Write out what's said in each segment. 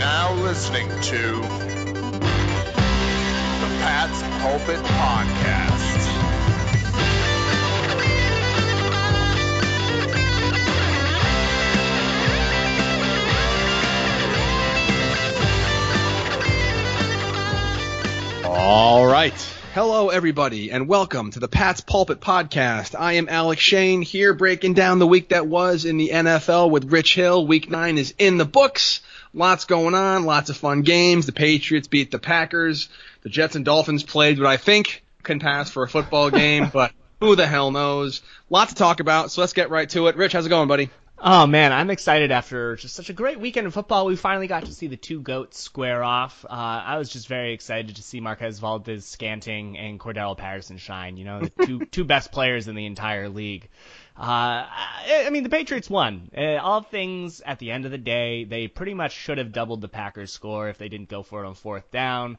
now listening to the Pat's Pulpit Podcast. All right. Hello, everybody, and welcome to the Pat's Pulpit Podcast. I am Alex Shane here breaking down the week that was in the NFL with Rich Hill. Week nine is in the books. Lots going on, lots of fun games. The Patriots beat the Packers. The Jets and Dolphins played what I think can pass for a football game, but who the hell knows? Lot to talk about, so let's get right to it. Rich, how's it going, buddy? Oh man, I'm excited after just such a great weekend of football. We finally got to see the two goats square off. Uh, I was just very excited to see Marquez Valdes-Scantling and Cordarrelle Patterson shine. You know, the two two best players in the entire league. Uh, I, mean, the Patriots won. Uh, all things at the end of the day, they pretty much should have doubled the Packers' score if they didn't go for it on fourth down.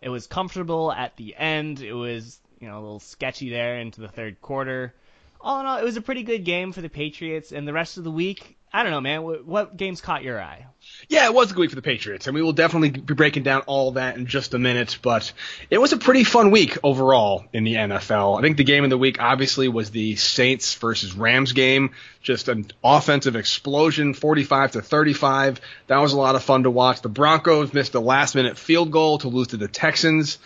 It was comfortable at the end. It was you know a little sketchy there into the third quarter all in all, it was a pretty good game for the Patriots. And the rest of the week, I don't know, man. What, games caught your eye? Yeah, it was a good week for the Patriots, and we will definitely be breaking down all that in just a minute. But it was a pretty fun week overall in the NFL. I think the game of the week obviously was the Saints versus Rams game. Just an offensive explosion, 45 to 35. That was a lot of fun to watch. The Broncos missed a last minute field goal to lose to the Texans.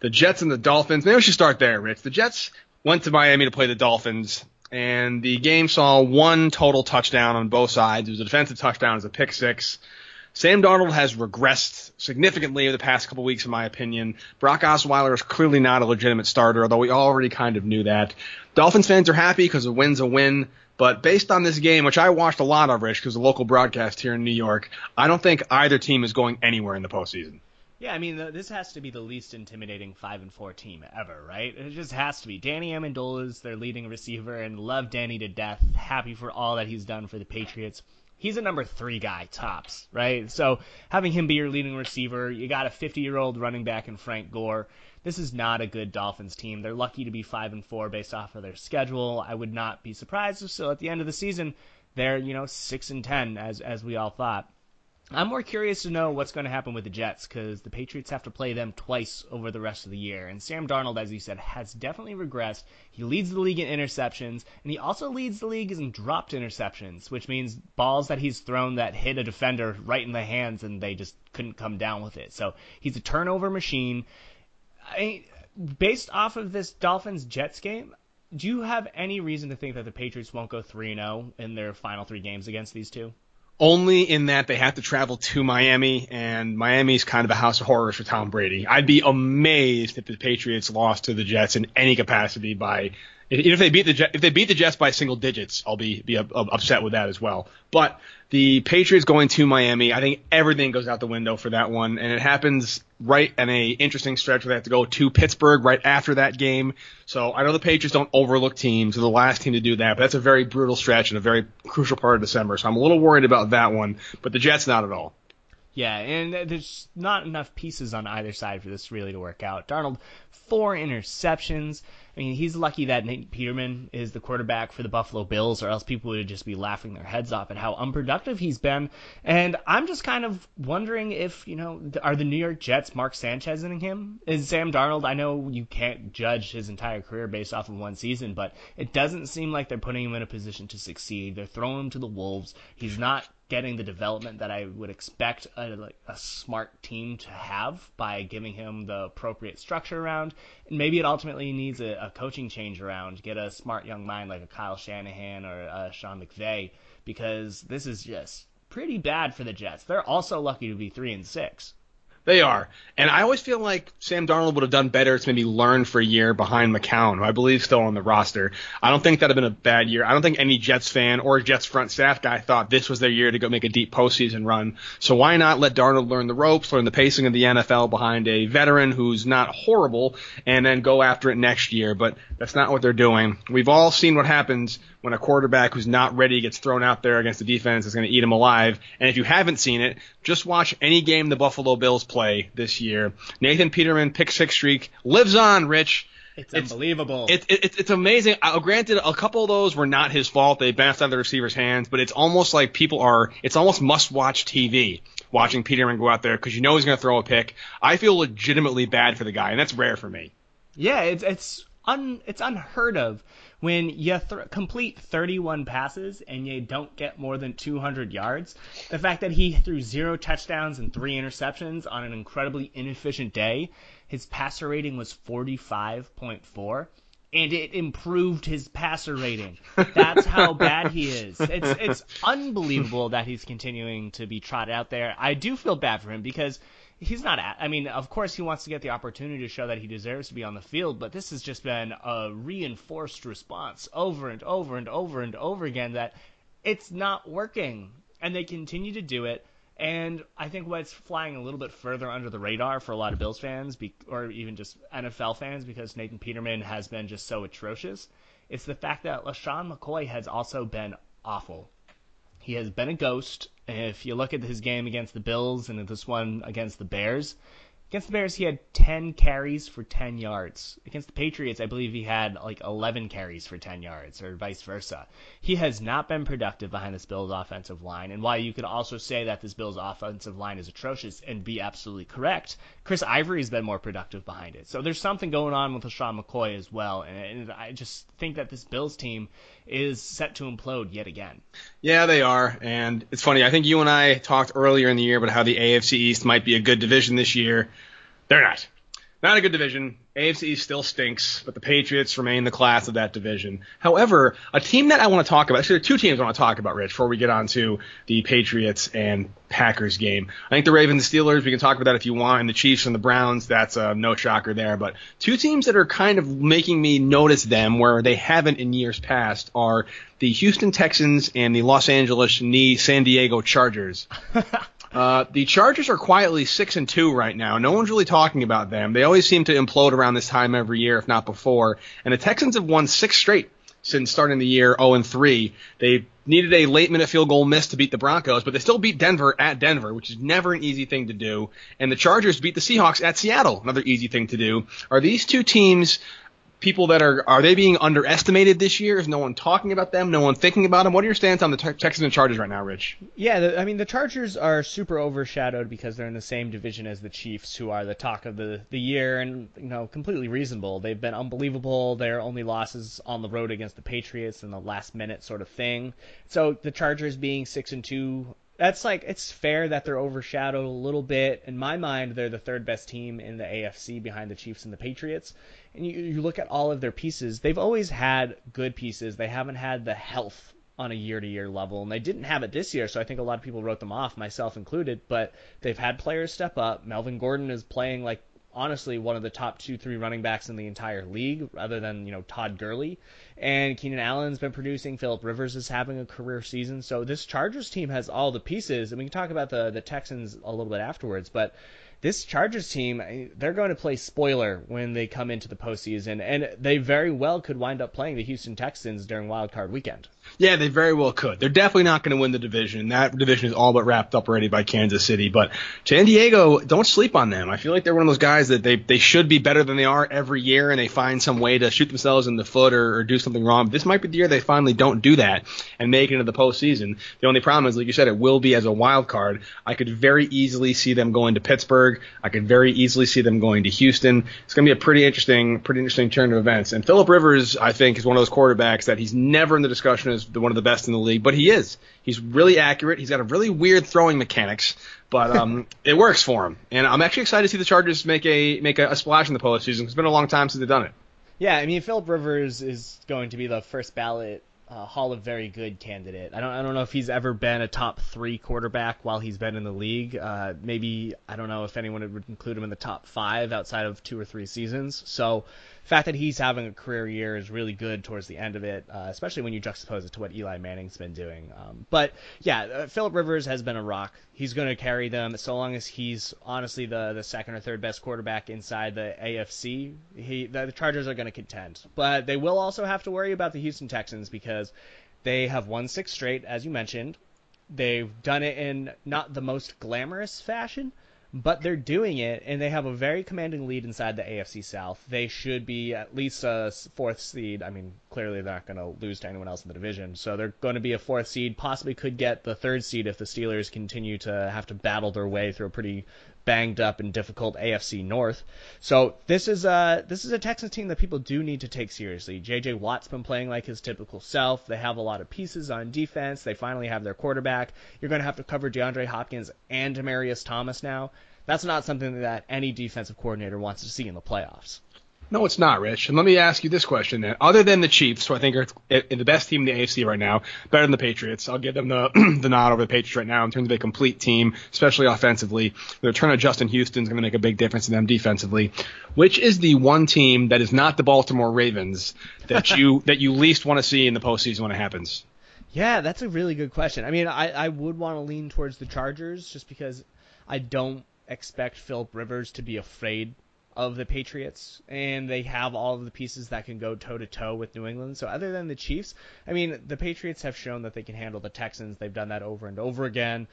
The Jets and the Dolphins. Maybe we should start there, Rich. The Jets went to Miami to play the Dolphins, and the game saw one total touchdown on both sides. It was a defensive touchdown, it was a pick six. Sam Darnold has regressed significantly over the past couple weeks, in my opinion. Brock Osweiler is clearly not a legitimate starter, although we already kind of knew that. Dolphins fans are happy because a win's a win, but based on this game, which I watched a lot of, Rich, because the local broadcast here in New York, I don't think either team is going anywhere in the postseason. Yeah, I mean, this has to be the least intimidating five and four team ever, right? It just has to be. Danny Amendola is their leading receiver, and love Danny to death. Happy for all that he's done for the Patriots. He's a number three guy tops, right? So having him be your leading receiver, you got a 50 year old running back in Frank Gore. This is not a good Dolphins team. They're lucky to be five and four based off of their schedule. I would not be surprised if still at the end of the season they're you know six and ten as as we all thought. I'm more curious to know what's going to happen with the Jets because the Patriots have to play them twice over the rest of the year. And Sam Darnold, as you said, has definitely regressed. He leads the league in interceptions, and he also leads the league in dropped interceptions, which means balls that he's thrown that hit a defender right in the hands and they just couldn't come down with it. So he's a turnover machine. I, based off of this Dolphins Jets game, do you have any reason to think that the Patriots won't go 3 0 in their final three games against these two? Only in that they have to travel to Miami, and Miami's kind of a house of horrors for Tom Brady. I'd be amazed if the Patriots lost to the Jets in any capacity by if they beat the if they beat the Jets by single digits, I'll be be upset with that as well. But the Patriots going to Miami, I think everything goes out the window for that one, and it happens right in a interesting stretch where they have to go to Pittsburgh right after that game. So I know the Patriots don't overlook teams; they're the last team to do that, but that's a very brutal stretch and a very crucial part of December. So I'm a little worried about that one, but the Jets not at all. Yeah, and there's not enough pieces on either side for this really to work out. Darnold, four interceptions. I mean, he's lucky that Nate Peterman is the quarterback for the Buffalo Bills, or else people would just be laughing their heads off at how unproductive he's been. And I'm just kind of wondering if, you know, are the New York Jets Mark Sanchez in him? Is Sam Darnold? I know you can't judge his entire career based off of one season, but it doesn't seem like they're putting him in a position to succeed. They're throwing him to the wolves. He's not getting the development that I would expect a, like, a smart team to have by giving him the appropriate structure around. And maybe it ultimately needs a, a coaching change around, get a smart young mind like a Kyle Shanahan or a Sean McVay, because this is just pretty bad for the Jets. They're also lucky to be three and six. They are. And I always feel like Sam Darnold would have done better to maybe learn for a year behind McCown, who I believe still on the roster. I don't think that would have been a bad year. I don't think any Jets fan or Jets front staff guy thought this was their year to go make a deep postseason run. So why not let Darnold learn the ropes, learn the pacing of the NFL behind a veteran who's not horrible, and then go after it next year? But that's not what they're doing. We've all seen what happens when a quarterback who's not ready gets thrown out there against the defense is going to eat him alive. And if you haven't seen it, just watch any game the Buffalo Bills play this year. Nathan Peterman pick six streak lives on, Rich. It's, it's unbelievable. It's it, it's amazing. Uh, granted, a couple of those were not his fault. They bounced out of the receiver's hands, but it's almost like people are. It's almost must-watch TV watching Peterman go out there because you know he's going to throw a pick. I feel legitimately bad for the guy, and that's rare for me. Yeah, it's it's un it's unheard of when you th- complete 31 passes and you don't get more than 200 yards. The fact that he threw zero touchdowns and three interceptions on an incredibly inefficient day, his passer rating was 45.4 and it improved his passer rating. That's how bad he is. It's it's unbelievable that he's continuing to be trotted out there. I do feel bad for him because he's not. at, I mean, of course, he wants to get the opportunity to show that he deserves to be on the field, but this has just been a reinforced response over and over and over and over again that it's not working, and they continue to do it. And I think what's flying a little bit further under the radar for a lot of Bills fans, be, or even just NFL fans, because Nathan Peterman has been just so atrocious, is the fact that LeSean McCoy has also been awful. He has been a ghost. If you look at his game against the Bills and this one against the Bears, Against the Bears, he had 10 carries for 10 yards. Against the Patriots, I believe he had like 11 carries for 10 yards, or vice versa. He has not been productive behind this Bills offensive line, and while you could also say that this Bills offensive line is atrocious and be absolutely correct, Chris Ivory has been more productive behind it. So there's something going on with LeSean McCoy as well, and I just think that this Bills team is set to implode yet again. Yeah, they are, and it's funny. I think you and I talked earlier in the year about how the AFC East might be a good division this year. They're not. Not a good division. AFC still stinks, but the Patriots remain the class of that division. However, a team that I want to talk about, actually, there are two teams I want to talk about, Rich, before we get on to the Patriots and Packers game. I think the Ravens, the Steelers, we can talk about that if you want, and the Chiefs and the Browns, that's uh, no shocker there. But two teams that are kind of making me notice them where they haven't in years past are the Houston Texans and the Los Angeles San Diego Chargers. Uh, the Chargers are quietly six and two right now. No one's really talking about them. They always seem to implode around this time every year, if not before. And the Texans have won six straight since starting the year 0 and 3. They needed a late minute field goal miss to beat the Broncos, but they still beat Denver at Denver, which is never an easy thing to do. And the Chargers beat the Seahawks at Seattle, another easy thing to do. Are these two teams people that are are they being underestimated this year? Is no one talking about them? No one thinking about them? What are your stance on the Texans and Chargers right now, Rich? Yeah, the, I mean the Chargers are super overshadowed because they're in the same division as the Chiefs, who are the talk of the the year, and you know completely reasonable. They've been unbelievable. Their only losses on the road against the Patriots in the last minute sort of thing. So the Chargers being six and two that's like it's fair that they're overshadowed a little bit. In my mind, they're the third best team in the AFC behind the Chiefs and the Patriots. And you, you look at all of their pieces; they've always had good pieces. They haven't had the health on a year-to-year level, and they didn't have it this year. So I think a lot of people wrote them off, myself included. But they've had players step up. Melvin Gordon is playing like honestly one of the top two, three running backs in the entire league, rather than you know Todd Gurley. And Keenan Allen's been producing. Philip Rivers is having a career season. So this Chargers team has all the pieces, and we can talk about the the Texans a little bit afterwards. But this Chargers team, eh, they're going to play spoiler when they come into the postseason, and they very well could wind up playing the Houston Texans during Wild Card Weekend. Yeah, they very well could. They're definitely not going to win the division. That division is all but wrapped up already by Kansas City. But San Diego, don't sleep on them. I feel like they're one of those guys that they they should be better than they are every year, and they find some way to shoot themselves in the foot or, or do something wrong. This might be the year they finally don't do that and make it into the postseason. The only problem is, like you said, it will be as a wild card. I could very easily see them going to Pittsburgh. I could very easily see them going to Houston. It's going to be a pretty interesting, pretty interesting turn of events. And Philip Rivers, I think, is one of those quarterbacks that he's never in the discussion the, one of the best in the league, but he is. He's really accurate. He's got a really weird throwing mechanics, but um, it works for him. And I'm actually excited to see the Chargers make a make a, a splash in the postseason. It's been a long time since they've done it. Yeah, I mean Philip Rivers is going to be the first ballot uh, Hall of Very Good candidate. I don't I don't know if he's ever been a top three quarterback while he's been in the league. Uh, maybe I don't know if anyone would include him in the top five outside of two or three seasons. So fact that he's having a career year is really good towards the end of it, uh, especially when you juxtapose it to what Eli Manning's been doing. Um, but yeah, uh, Philip Rivers has been a rock. He's going to carry them so long as he's honestly the the second or third best quarterback inside the AFC. He the, the Chargers are going to contend, but they will also have to worry about the Houston Texans because they have won six straight, as you mentioned. They've done it in not the most glamorous fashion but they're doing it, and they have a very commanding lead inside the AFC South. They should be at least a fourth seed. I mean, clearly they're not going to lose to anyone else in the division, so they're going to be a fourth seed. Possibly could get the third seed if the Steelers continue to have to battle their way through a pretty banged up and difficult AFC North. So this is a this is a Texans team that people do need to take seriously. JJ Watt's been playing like his typical self. They have a lot of pieces on defense. They finally have their quarterback. You're going to have to cover DeAndre Hopkins and Demaryius Thomas now. That's not something that any defensive coordinator wants to see in the playoffs. No, it's not, Rich. And let me ask you this question then. Other than the Chiefs, who I think are the best team in the AFC right now, better than the Patriots, I'll give them the the nod over the Patriots right now in terms of a complete team, especially offensively. The return of Justin Houston is going to make a big difference in them defensively. Which is the one team that is not the Baltimore Ravens that you that you least want to see in the postseason when it happens? Yeah, that's a really good question. I mean, I, I would want to lean towards the Chargers just because I don't expect Philip Rivers to be afraid of the Patriots, and they have all of the pieces that can go toe to toe with New England. So other than the Chiefs, I mean, the Patriots have shown that they can handle the Texans. They've done that over and over again.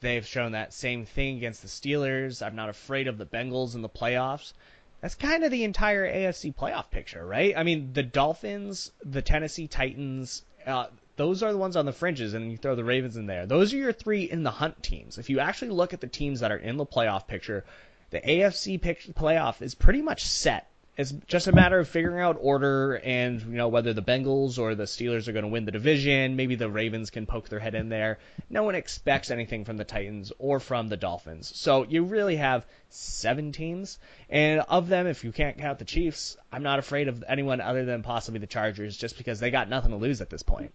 They've shown that same thing against the Steelers. I'm not afraid of the Bengals in the playoffs. That's kind of the entire AFC playoff picture, right? I mean, the Dolphins, the Tennessee Titans, uh, those are the ones on the fringes, and you throw the Ravens in there. Those are your three in the hunt teams. If you actually look at the teams that are in the playoff picture, the AFC playoff is pretty much set. It's just a matter of figuring out order and you know whether the Bengals or the Steelers are going to win the division. Maybe the Ravens can poke their head in there. No one expects anything from the Titans or from the Dolphins. So you really have seven teams, and of them, if you can't count the Chiefs, I'm not afraid of anyone other than possibly the Chargers, just because they got nothing to lose at this point.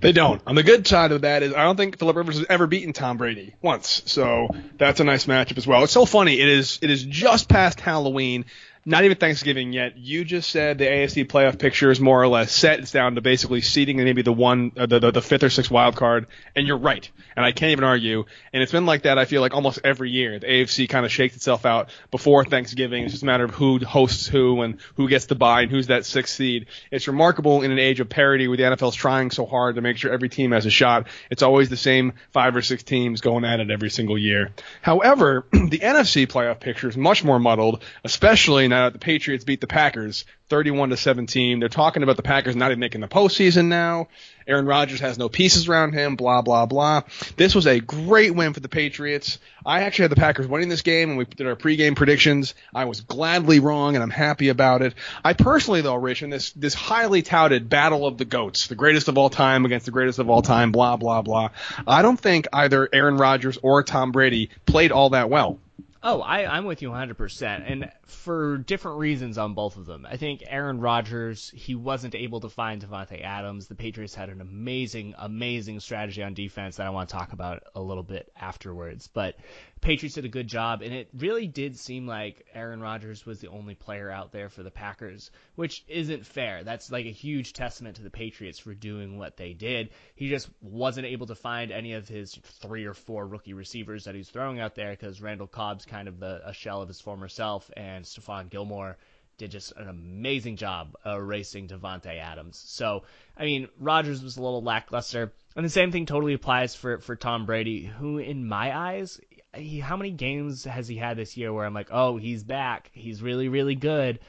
They don't. On the good side of that is I don't think Philip Rivers has ever beaten Tom Brady once, so that's a nice matchup as well. It's so funny. It is it is just past Halloween not even Thanksgiving yet. You just said the AFC playoff picture is more or less set. It's down to basically seeding and maybe the one, uh, the, the, the fifth or sixth wild card, and you're right. And I can't even argue. And it's been like that. I feel like almost every year the AFC kind of shakes itself out before Thanksgiving. It's just a matter of who hosts who and who gets the bye and who's that sixth seed. It's remarkable in an age of parity where the NFL's trying so hard to make sure every team has a shot. It's always the same five or six teams going at it every single year. However, the NFC playoff picture is much more muddled, especially now the Patriots beat the Packers 31 to 17. They're talking about the Packers not even making the postseason now. Aaron Rodgers has no pieces around him, blah, blah, blah. This was a great win for the Patriots. I actually had the Packers winning this game and we did our pregame predictions. I was gladly wrong and I'm happy about it. I personally though, Rich, in this, this highly touted battle of the GOATs, the greatest of all time against the greatest of all time, blah, blah, blah. I don't think either Aaron Rodgers or Tom Brady played all that well. Oh, I, I'm with you 100%. And for different reasons on both of them. I think Aaron Rodgers, he wasn't able to find Davante Adams. The Patriots had an amazing, amazing strategy on defense that I want to talk about a little bit afterwards. But Patriots did a good job, and it really did seem like Aaron Rodgers was the only player out there for the Packers, which isn't fair. That's like a huge testament to the Patriots for doing what they did. He just wasn't able to find any of his three or four rookie receivers that he's throwing out there because Randall Cobb's kind of the, a shell of his former self, and Stephon Gilmore did just an amazing job uh, erasing Davante Adams. So, I mean, Rodgers was a little lackluster. And the same thing totally applies for, for Tom Brady, who, in my eyes, he, how many games has he had this year where I'm like, oh, he's back, he's really really good?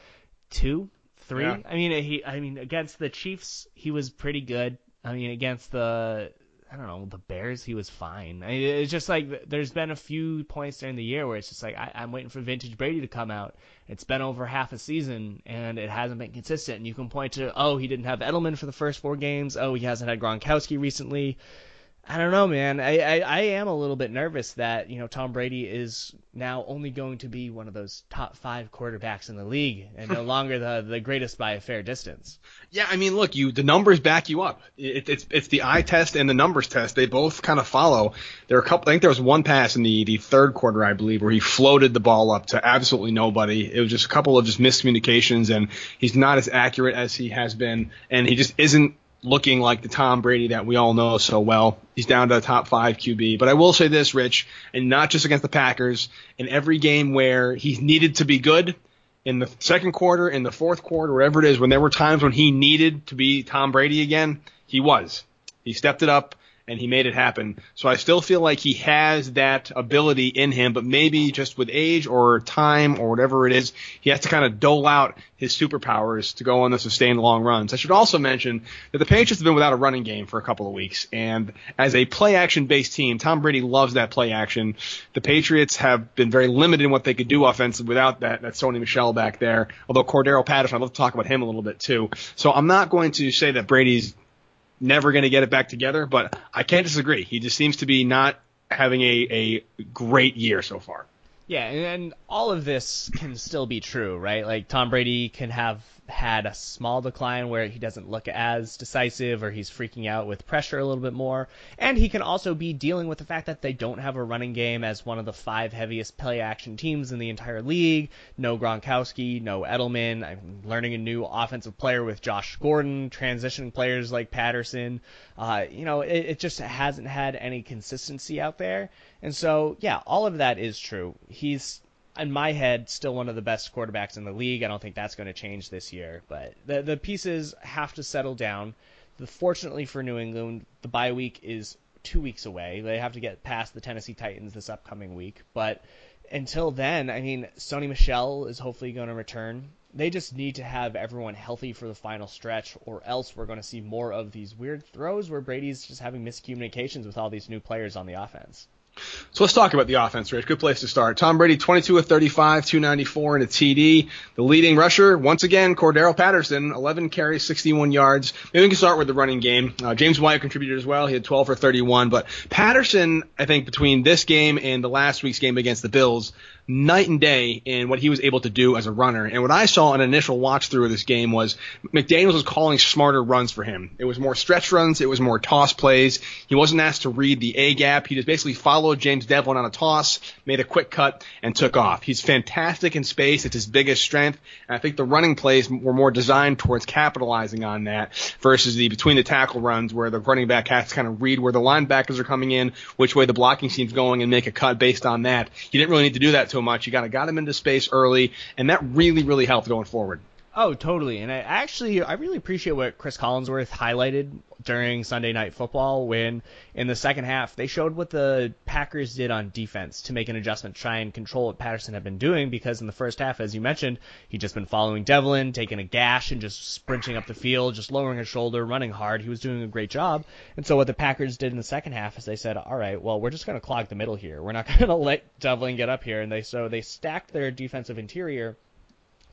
Two, three. Yeah. I mean, he, I mean, against the Chiefs, he was pretty good. I mean, against the I don't know, the Bears, he was fine. I mean, it's just like there's been a few points during the year where it's just like I, I'm waiting for Vintage Brady to come out. It's been over half a season and it hasn't been consistent. And you can point to, oh, he didn't have Edelman for the first four games. Oh, he hasn't had Gronkowski recently. I don't know, man. I, I, I am a little bit nervous that, you know, Tom Brady is now only going to be one of those top five quarterbacks in the league and no longer the, the greatest by a fair distance. Yeah, I mean, look, you the numbers back you up. It, it's it's the eye test and the numbers test. They both kind of follow. There are a couple. I think there was one pass in the the third quarter, I believe, where he floated the ball up to absolutely nobody. It was just a couple of just miscommunications, and he's not as accurate as he has been, and he just isn't looking like the Tom Brady that we all know so well. He's down to a top five QB. But I will say this, Rich, and not just against the Packers, in every game where he's needed to be good, in the second quarter, in the fourth quarter, wherever it is, when there were times when he needed to be Tom Brady again, he was. He stepped it up and he made it happen. So I still feel like he has that ability in him, but maybe just with age or time or whatever it is, he has to kind of dole out his superpowers to go on the sustained long runs. I should also mention that the Patriots have been without a running game for a couple of weeks, and as a play action based team, Tom Brady loves that play action. The Patriots have been very limited in what they could do offensively without that, that Sony Michel back there. Although Cordarrelle Patterson, I'd love to talk about him a little bit too. So I'm not going to say that Brady's never going to get it back together, but I can't disagree. He just seems to be not having a, a great year so far. Yeah, and all of this can still be true, right? Like Tom Brady can have had a small decline where he doesn't look as decisive or he's freaking out with pressure a little bit more. And he can also be dealing with the fact that they don't have a running game as one of the five heaviest play action teams in the entire league. No Gronkowski, no Edelman. I'm learning a new offensive player with Josh Gordon, transitioning players like Patterson. Uh, you know, it, it just hasn't had any consistency out there. And so, yeah, all of that is true. He's in my head, still one of the best quarterbacks in the league. I don't think that's going to change this year. But the the pieces have to settle down. The, fortunately for New England, the bye week is two weeks away. They have to get past the Tennessee Titans this upcoming week. But until then, I mean, Sony Michel is hopefully going to return. They just need to have everyone healthy for the final stretch, or else we're going to see more of these weird throws where Brady's just having miscommunications with all these new players on the offense. So let's talk about the offense, Rich. Good place to start. Tom Brady, 22 of 35, 294 and a TD. The leading rusher, once again, Cordarrelle Patterson, 11 carries, 61 yards. Maybe we can start with the running game. Uh, James White contributed as well. He had 12 for 31. But Patterson, I think, between this game and the last week's game against the Bills, night and day in what he was able to do as a runner. And what I saw in an initial watch through of this game was McDaniels was calling smarter runs for him. It was more stretch runs. It was more toss plays. He wasn't asked to read the A gap. He just basically followed James Develin on a toss, made a quick cut, and took off. He's fantastic in space. It's his biggest strength. And I think the running plays were more designed towards capitalizing on that versus the between the tackle runs where the running back has to kind of read where the linebackers are coming in, which way the blocking team's going, and make a cut based on that. He didn't really need to do that too much. You kind of got him into space early, and that really, really helped going forward. Oh, totally. And I actually, I really appreciate what Cris Collinsworth highlighted during Sunday Night Football when in the second half they showed what the Packers did on defense to make an adjustment, try and control what Patterson had been doing because in the first half, as you mentioned, he'd just been following Develin, taking a gash and just sprinting up the field, just lowering his shoulder, running hard. He was doing a great job. And so what the Packers did in the second half is they said, all right, well, we're just going to clog the middle here. We're not going to let Develin get up here. And they, so they stacked their defensive interior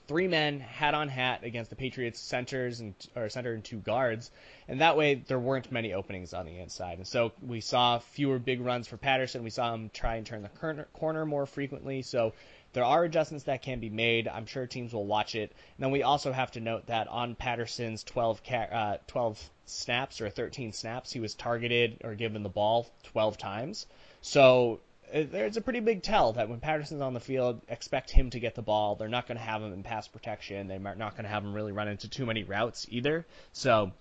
three men hat on hat against the Patriots centers and or center and two guards, and that way there weren't many openings on the inside. And so we saw fewer big runs for Patterson. We saw him try and turn the corner, corner more frequently. So there are adjustments that can be made. I'm sure teams will watch it. And then we also have to note that on Patterson's 12 ca- uh, 12 snaps or 13 snaps, he was targeted or given the ball 12 times. So Uh, there's a pretty big tell that when Patterson's on the field, expect him to get the ball. They're not going to have him in pass protection. They're not going to have him really run into too many routes either. So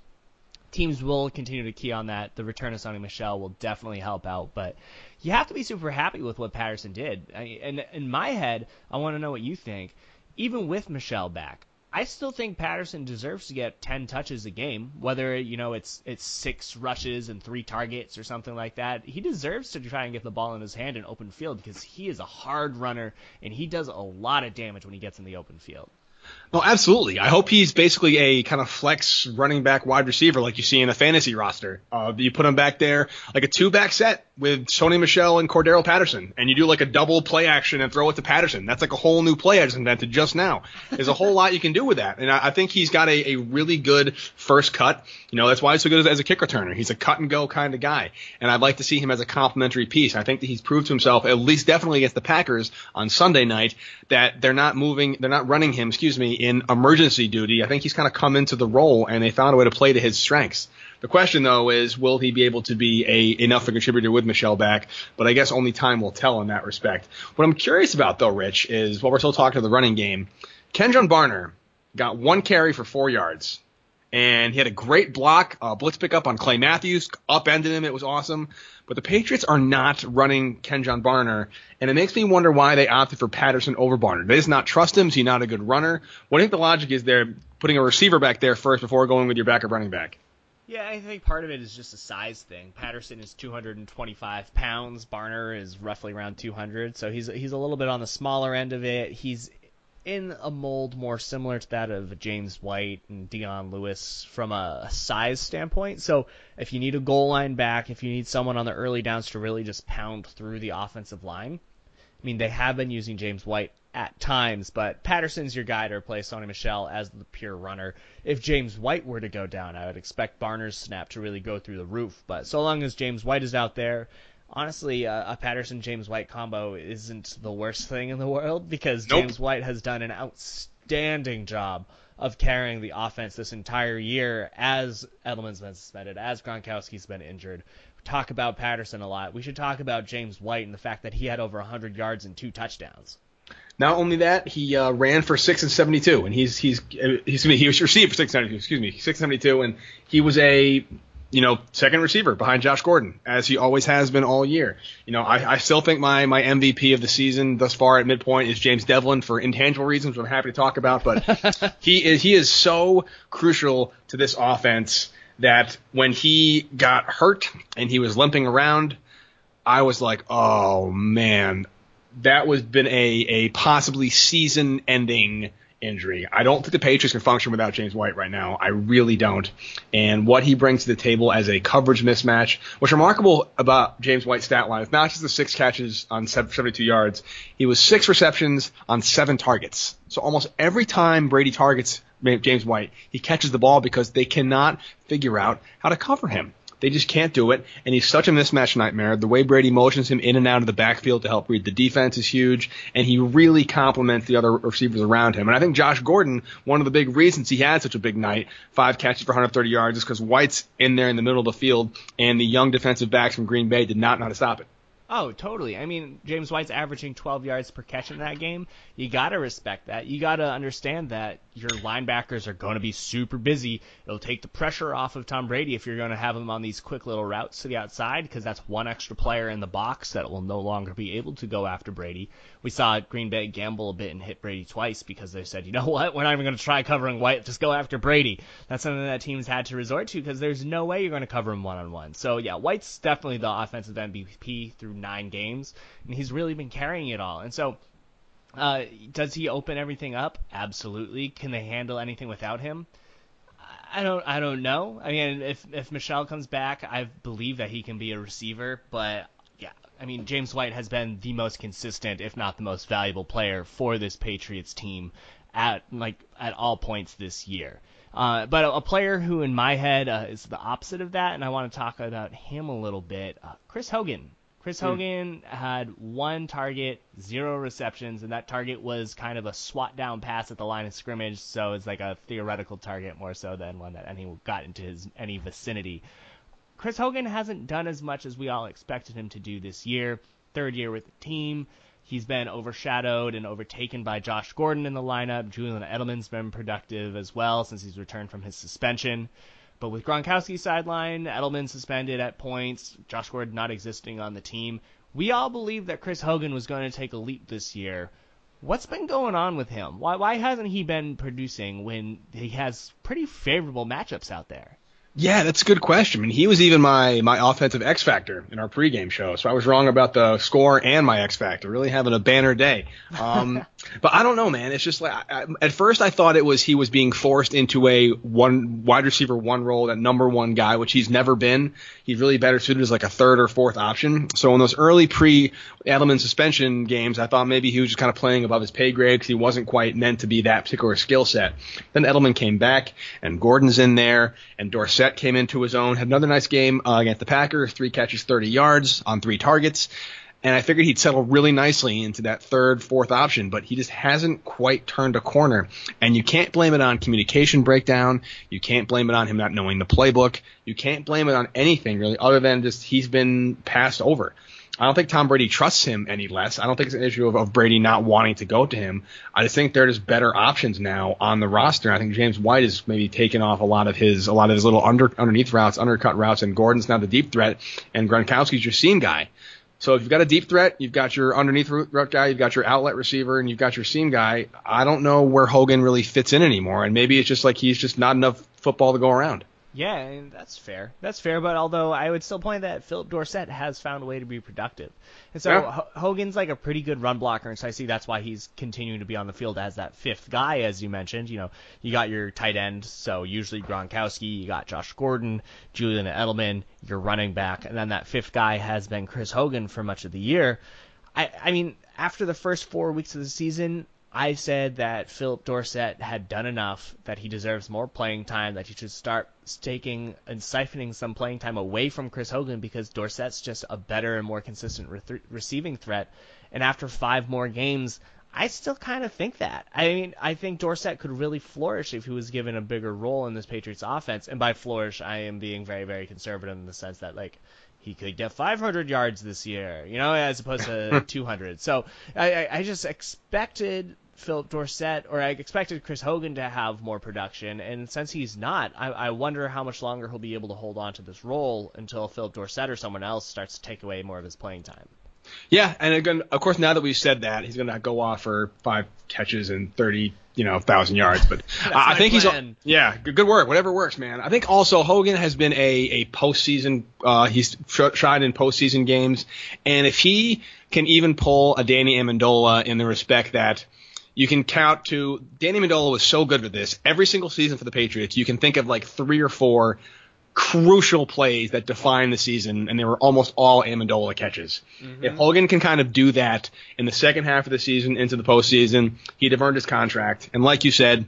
teams will continue to key on that. The return of Sony Michel will definitely help out, but you have to be super happy with what Patterson did. I, and in my head, I want to know what you think. Even with Michel back, I still think Patterson deserves to get 10 touches a game, whether you know it's it's six rushes and three targets or something like that. He deserves to try and get the ball in his hand in open field because he is a hard runner and he does a lot of damage when he gets in the open field. No, absolutely. I hope he's basically a kind of flex running back wide receiver like you see in a fantasy roster. Uh, you put him back there like a two back set with Sony Michel and Cordarrelle Patterson, and you do like a double play action and throw it to Patterson. That's like a whole new play I just invented just now. There's a whole lot you can do with that, and I, I think he's got a, a really good first cut. You know, that's why he's so good as, as a kick returner. He's a cut and go kind of guy, and I'd like to see him as a complementary piece. I think that he's proved to himself, at least definitely against the Packers on Sunday night, that they're not moving, they're not running him, excuse me, in emergency duty. I think he's kind of come into the role, and they found a way to play to his strengths. The question though is, will he be able to be a enough a contributor with Michel back? But I guess only time will tell in that respect. What I'm curious about though, Rich, is while we're still talking to the running game, Kenjon Barner got one carry for four yards. And he had a great block, uh, blitz pickup on Clay Matthews, upended him. It was awesome. But the Patriots are not running Kenjon Barner, and it makes me wonder why they opted for Patterson over Barner. They just not trust him. Is he not a good runner? What do you think the logic is there, putting a receiver back there first before going with your backup running back? Yeah, I think part of it is just a size thing. Patterson is 225 pounds. Barner is roughly around 200, so he's he's a little bit on the smaller end of it. He's in a mold more similar to that of James White and Dion Lewis from a size standpoint. So if you need a goal line back, if you need someone on the early downs to really just pound through the offensive line, I mean they have been using James White at times, but Patterson's your guy to replace Sony Michel as the pure runner. If James White were to go down, I would expect Barner's snap to really go through the roof. But so long as James White is out there, honestly, uh, a Patterson James White combo isn't the worst thing in the world because Nope. James White has done an outstanding job of carrying the offense this entire year as Edelman's been suspended, as Gronkowski's been injured. Talk about Patterson a lot. We should talk about James White and the fact that he had over 100 yards and two touchdowns. Not only that, he uh, ran for six and seventy two, and he's he's uh, he's he was received for six seventy two. Excuse me, six seventy two, and he was a you know second receiver behind Josh Gordon, as he always has been all year. You know, I, I still think my my MVP of the season thus far at midpoint is James Develin for intangible reasons, which I'm happy to talk about. But he is he is so crucial to this offense that when he got hurt and he was limping around, I was like, oh man, that was been a a possibly season ending injury. I don't think the Patriots can function without James White right now. I really don't. And what he brings to the table as a coverage mismatch, what's remarkable about James White's stat line is not just the six catches on 72 yards. He was six receptions on seven targets. So almost every time Brady targets James White, he catches the ball because they cannot figure out how to cover him. They just can't do it, and he's such a mismatch nightmare. The way Brady motions him in and out of the backfield to help read the defense is huge, and he really complements the other receivers around him. And I think Josh Gordon, one of the big reasons he had such a big night, five catches for 130 yards, is because White's in there in the middle of the field, and the young defensive backs from Green Bay did not know how to stop it. Oh, totally. I mean, James White's averaging 12 yards per catch in that game. You got to respect that. You got to understand that your linebackers are going to be super busy. It'll take the pressure off of Tom Brady if you're going to have him on these quick little routes to the outside because that's one extra player in the box that will no longer be able to go after Brady. We saw Green Bay gamble a bit and hit Brady twice because they said, you know what, we're not even going to try covering White, just go after Brady. That's something that teams had to resort to because there's no way you're going to cover him one on one. So yeah, White's definitely the offensive MVP through nine games, and he's really been carrying it all. And so, uh, does he open everything up? Absolutely. Can they handle anything without him? I don't. I don't know. I mean, if if Michel comes back, I believe that he can be a receiver. But yeah, I mean, James White has been the most consistent, if not the most valuable player for this Patriots team at like at all points this year. Uh, but a, a, player who, in my head, uh, is the opposite of that, and I want to talk about him a little bit. Uh, Chris Hogan. Chris Hogan mm. had one target, zero receptions, and that target was kind of a swat down pass at the line of scrimmage, so it's like a theoretical target more so than one that any got into his any vicinity. Chris Hogan hasn't done as much as we all expected him to do this year. Third year with the team. He's been overshadowed and overtaken by Josh Gordon in the lineup. Julian Edelman's been productive as well since he's returned from his suspension. But with Gronkowski sideline, Edelman suspended at points, Josh Gordon not existing on the team, we all believed that Chris Hogan was going to take a leap this year. What's been going on with him? Why why hasn't he been producing when he has pretty favorable matchups out there? Yeah, that's a good question. I mean, he was even my my offensive X factor in our pregame show, so I was wrong about the score and my X factor. Really having a banner day. Um, but I don't know, man. It's just like I, at first I thought it was he was being forced into a one wide receiver one role, that number one guy, which he's never been. He's really better suited as like a third or fourth option. So in those early pre Edelman suspension games, I thought maybe he was just kind of playing above his pay grade because he wasn't quite meant to be that particular skill set. Then Edelman came back, and Gordon's in there, and Dorsett came into his own, had another nice game uh, against the Packers, three catches, 30 yards on three targets. And I figured he'd settle really nicely into that third, fourth option, but he just hasn't quite turned a corner. And you can't blame it on communication breakdown. You can't blame it on him not knowing the playbook. You can't blame it on anything really other than just he's been passed over. I don't think Tom Brady trusts him any less. I don't think it's an issue of, of, Brady not wanting to go to him. I just think there's better options now on the roster. I think James White is maybe taken off a lot of his a lot of his little under underneath routes, undercut routes, and Gordon's now the deep threat, and Gronkowski's your seam guy. So if you've got a deep threat, you've got your underneath route guy, you've got your outlet receiver, and you've got your seam guy. I don't know where Hogan really fits in anymore, and maybe it's just like he's just not enough football to go around. Yeah, and that's fair. That's fair, but although I would still point that Philip Dorsett has found a way to be productive. And so Yeah. H- Hogan's like a pretty good run blocker, and so I see that's why he's continuing to be on the field as that fifth guy, as you mentioned. You know, you got your tight end, so usually Gronkowski, you got Josh Gordon, Julian Edelman, your running back, and then that fifth guy has been Chris Hogan for much of the year. I, I mean, after the first four weeks of the season, I said that Philip Dorsett had done enough, that he deserves more playing time, that he should start taking and siphoning some playing time away from Chris Hogan because Dorsett's just a better and more consistent re- receiving threat. And after five more games, I still kind of think that. I mean, I think Dorsett could really flourish if he was given a bigger role in this Patriots offense. And by flourish, I am being very, very conservative in the sense that, like, he could get 500 yards this year, you know, as opposed to 200. So I, I just expected Philip Dorsett, or I expected Chris Hogan to have more production, and since he's not, I, I wonder how much longer he'll be able to hold on to this role until Philip Dorsett or someone else starts to take away more of his playing time. Yeah, and again, of course, now that we've said that, he's going to go off for five catches and thirty, you know, thousand yards. But I, think plan. he's yeah, good, good work, whatever works, man. I think also Hogan has been a a postseason. Uh, he's shot in postseason games, and if he can even pull a Danny Amendola in the respect that. You can count to Danny Amendola was so good with this. Every single season for the Patriots, you can think of like three or four crucial plays that define the season, and they were almost all Amendola catches. Mm-hmm. If Hogan can kind of do that in the second half of the season into the postseason, he'd have earned his contract. And like you said,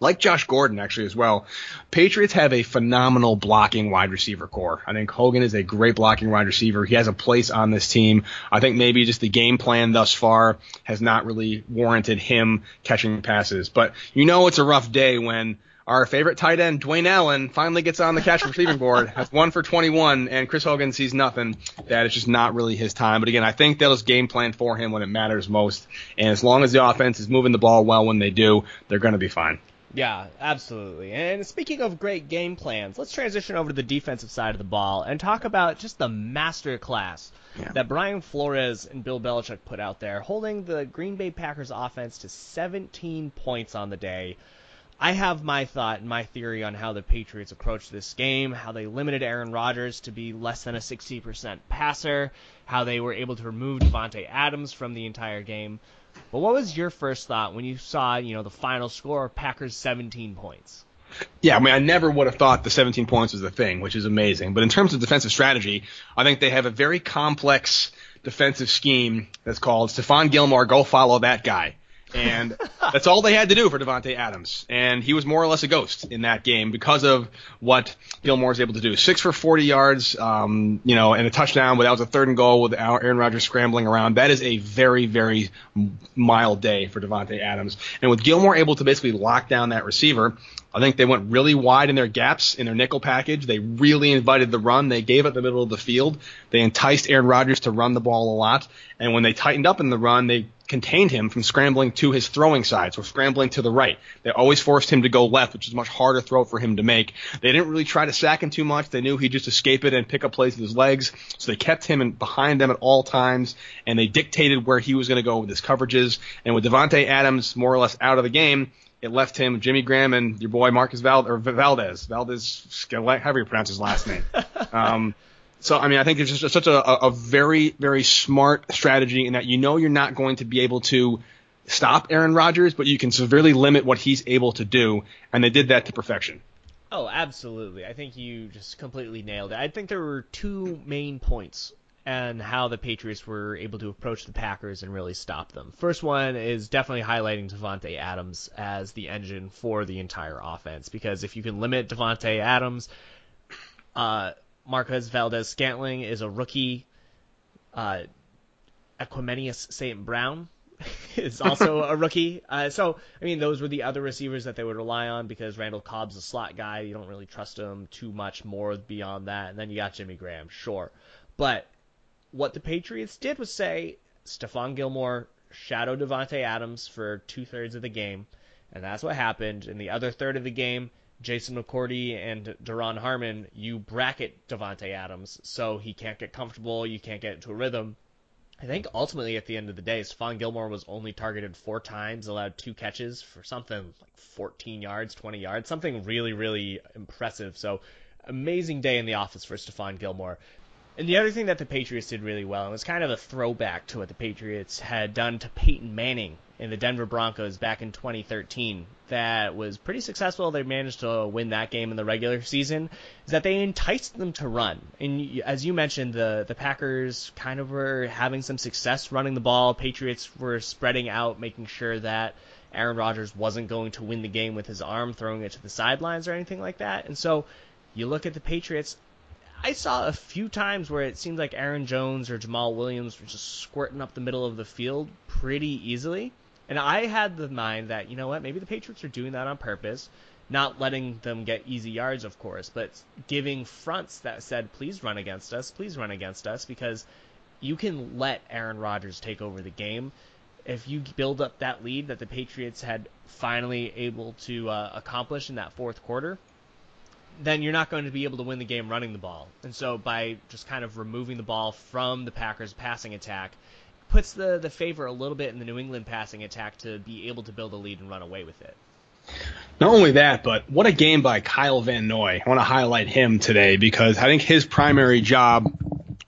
like Josh Gordon actually as well, Patriots have a phenomenal blocking wide receiver corps. I think Hogan is a great blocking wide receiver. He has a place on this team. I think maybe just the game plan thus far has not really warranted him catching passes. But you know it's a rough day when our favorite tight end, Dwayne Allen, finally gets on the catch receiving board, has one for 21, and Chris Hogan sees nothing. That it's just not really his time. But again, I think they'll just game plan for him when it matters most. And as long as the offense is moving the ball well when they do, they're going to be fine. Yeah, absolutely. And speaking of great game plans, let's transition over to the defensive side of the ball and talk about just the master class Yeah. that Brian Flores and Bill Belichick put out there, holding the Green Bay Packers offense to 17 points on the day. I have my thought and my theory on how the Patriots approached this game, how they limited Aaron Rodgers to be less than a 60% passer, how they were able to remove Davante Adams from the entire game. But what was your first thought when you saw, you know, the final score, Packers 17 points? Yeah, I mean, I never would have thought the 17 points was the thing, which is amazing. But in terms of defensive strategy, I think they have a very complex defensive scheme that's called Stephon Gilmore, go follow that guy. And that's all they had to do for Davante Adams. And he was more or less a ghost in that game because of what Gilmore was able to do. Six for 40 yards, um, you know, and a touchdown, but that was a third and goal with Aaron Rodgers scrambling around. That is a very, very mild day for Davante Adams. And with Gilmore able to basically lock down that receiver, I think they went really wide in their gaps in their nickel package. They really invited the run. They gave it the middle of the field. They enticed Aaron Rodgers to run the ball a lot. And when they tightened up in the run, they contained him from scrambling to his throwing side, so scrambling to the right. They always forced him to go left, which is a much harder throw for him to make. They didn't really try to sack him too much. They knew he'd just escape it and pick up plays with his legs, so they kept him in, behind them at all times, and they dictated where he was going to go with his coverages. And with Davante Adams more or less out of the game, it left him Jimmy Graham and your boy Marcus Val- or Valdes, Valdes, however you pronounce his last name. Um, so I mean, I think it's just such a, a very, very smart strategy in that you know you're not going to be able to stop Aaron Rodgers, but you can severely limit what he's able to do, and they did that to perfection. Oh, absolutely. I think you just completely nailed it. I think there were two main points and how the Patriots were able to approach the Packers and really stop them. First one is definitely highlighting Davante Adams as the engine for the entire offense because if you can limit Davante Adams, uh, Marquez Valdes-Scantling is a rookie. Uh, Equanimeous St. Brown is also a rookie. Uh, so, I mean, those were the other receivers that they would rely on because Randall Cobb's a slot guy. You don't really trust him too much more beyond that. And then you got Jimmy Graham, sure. But what the Patriots did was say Stephon Gilmore shadow Davante Adams for two thirds of the game. And that's what happened. In the other third of the game, Jason McCourty and Duron Harmon, you bracket Davante Adams so he can't get comfortable, you can't get into a rhythm. I think ultimately at the end of the day, Stephon Gilmore was only targeted four times, allowed two catches for something like 14 yards, 20 yards, something really, really impressive. So amazing day in the office for Stephon Gilmore. And the other thing that the Patriots did really well, and was kind of a throwback to what the Patriots had done to Peyton Manning in the Denver Broncos back in 2013, that was pretty successful. They managed to win that game in the regular season. Is that they enticed them to run, and as you mentioned, the the Packers kind of were having some success running the ball. Patriots were spreading out, making sure that Aaron Rodgers wasn't going to win the game with his arm throwing it to the sidelines or anything like that. And so you look at the Patriots. I saw a few times where it seemed like Aaron Jones or Jamaal Williams were just squirting up the middle of the field pretty easily. And I had the mind that, you know what, maybe the Patriots are doing that on purpose, not letting them get easy yards, of course, but giving fronts that said, please run against us, please run against us, because you can let Aaron Rodgers take over the game. If you build up that lead that the Patriots had finally able to uh, accomplish in that fourth quarter, then you're not going to be able to win the game running the ball. And so by just kind of removing the ball from the Packers' passing attack, puts the the favor a little bit in the New England passing attack to be able to build a lead and run away with it. Not only that, but what a game by Kyle Van Noy. I want to highlight him today because I think his primary job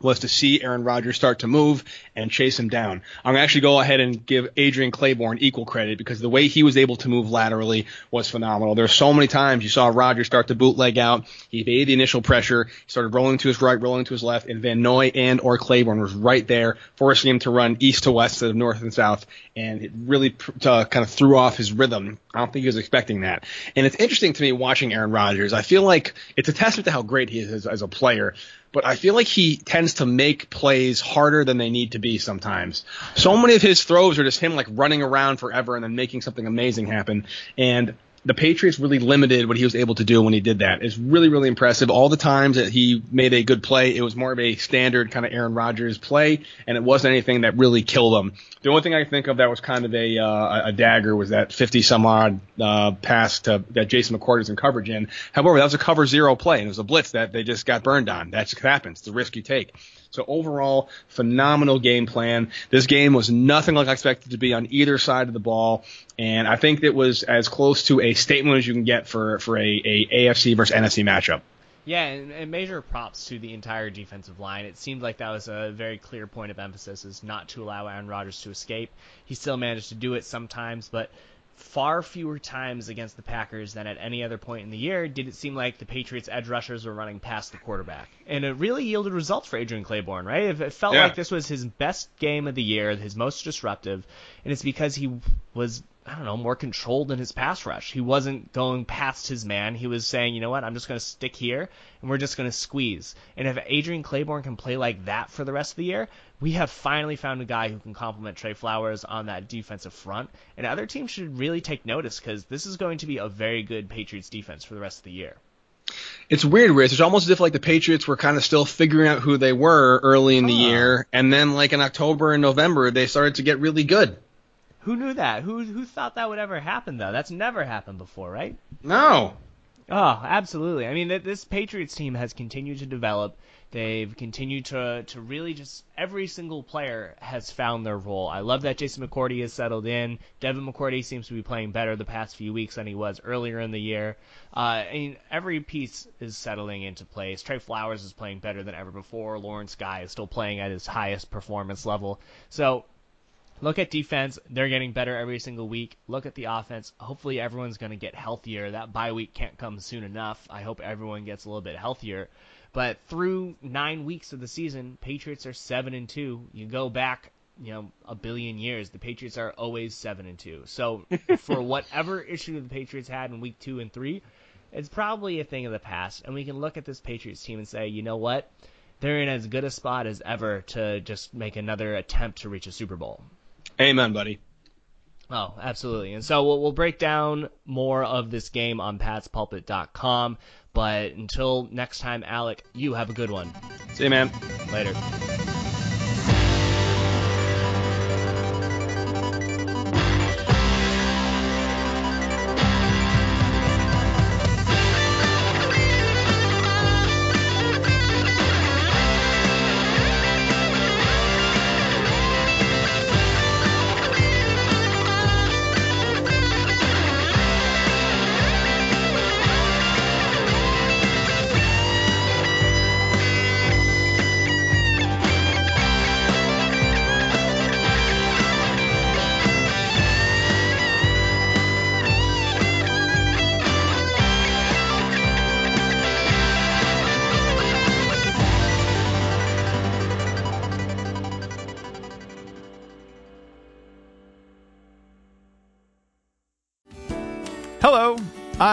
was to see Aaron Rodgers start to move and chase him down. I'm to actually go ahead and give Adrian Clayborn equal credit because the way he was able to move laterally was phenomenal. There's so many times you saw Rodgers start to bootleg out. He evaded the initial pressure. He started rolling to his right, rolling to his left, and Van Noy and or Clayborn was right there, forcing him to run east to west instead of north and south. And it really uh, kind of threw off his rhythm. I don't think he was expecting that. And it's interesting to me watching Aaron Rodgers. I feel like it's a testament to how great he is as, as a player but I feel like he tends to make plays harder than they need to be sometimes. So many of his throws are just him like running around forever and then making something amazing happen. And the Patriots really limited what he was able to do when he did that. It's really, really impressive. All the times that he made a good play, it was more of a standard kind of Aaron Rodgers play, and it wasn't anything that really killed him. The only thing I think of that was kind of a uh, a dagger was that 50 some odd uh, pass to that Jason McCourty was in coverage in. However, that was a cover zero play, and it was a blitz that they just got burned on. That just happens. It's a risk you take. So overall, phenomenal game plan. This game was nothing like I expected to be on either side of the ball, and I think it was as close to a statement as you can get for for a, a AFC versus NFC matchup. Yeah, and, and, major props to the entire defensive line. It seemed like that was a very clear point of emphasis, is not to allow Aaron Rodgers to escape. He still managed to do it sometimes, but far fewer times against the Packers than at any other point in the year did it seem like the Patriots edge rushers were running past the quarterback. And it really yielded results for Adrian Clayborn, right? It felt yeah. like this was his best game of the year, his most disruptive, and it's because he was I don't know, more controlled in his pass rush. He wasn't going past his man. He was saying, you know what, I'm just going to stick here and we're just going to squeeze. And if Adrian Clayborn can play like that for the rest of the year, we have finally found a guy who can complement Trey Flowers on that defensive front. And other teams should really take notice because this is going to be a very good Patriots defense for the rest of the year. It's weird, Rich. It's almost as if like the Patriots were kind of still figuring out who they were early in the oh. year, and then like in October and November they started to get really good. Who knew that? Who who thought that would ever happen though? That's never happened before, right? No. Oh, absolutely. I mean, this Patriots team has continued to develop. They've continued to to really just every single player has found their role. I love that Jason McCourty has settled in. Devin McCourty seems to be playing better the past few weeks than he was earlier in the year. Uh, I mean, every piece is settling into place. Trey Flowers is playing better than ever before. Lawrence Guy is still playing at his highest performance level. So Look at defense; they're getting better every single week. Look at the offense. Hopefully, everyone's going to get healthier. That bye week can't come soon enough. I hope everyone gets a little bit healthier. But through nine weeks of the season, Patriots are seven and two. You go back, you know, a billion years, the Patriots are always seven and two. So for whatever issue the Patriots had in week two and three, it's probably a thing of the past. And we can look at this Patriots team and say, you know what? They're in as good a spot as ever to just make another attempt to reach a Super Bowl. Amen, buddy. Oh, absolutely. And so we'll, we'll break down more of this game on patspulpit.com. But until next time, Alec, you have a good one. See you, man. Later.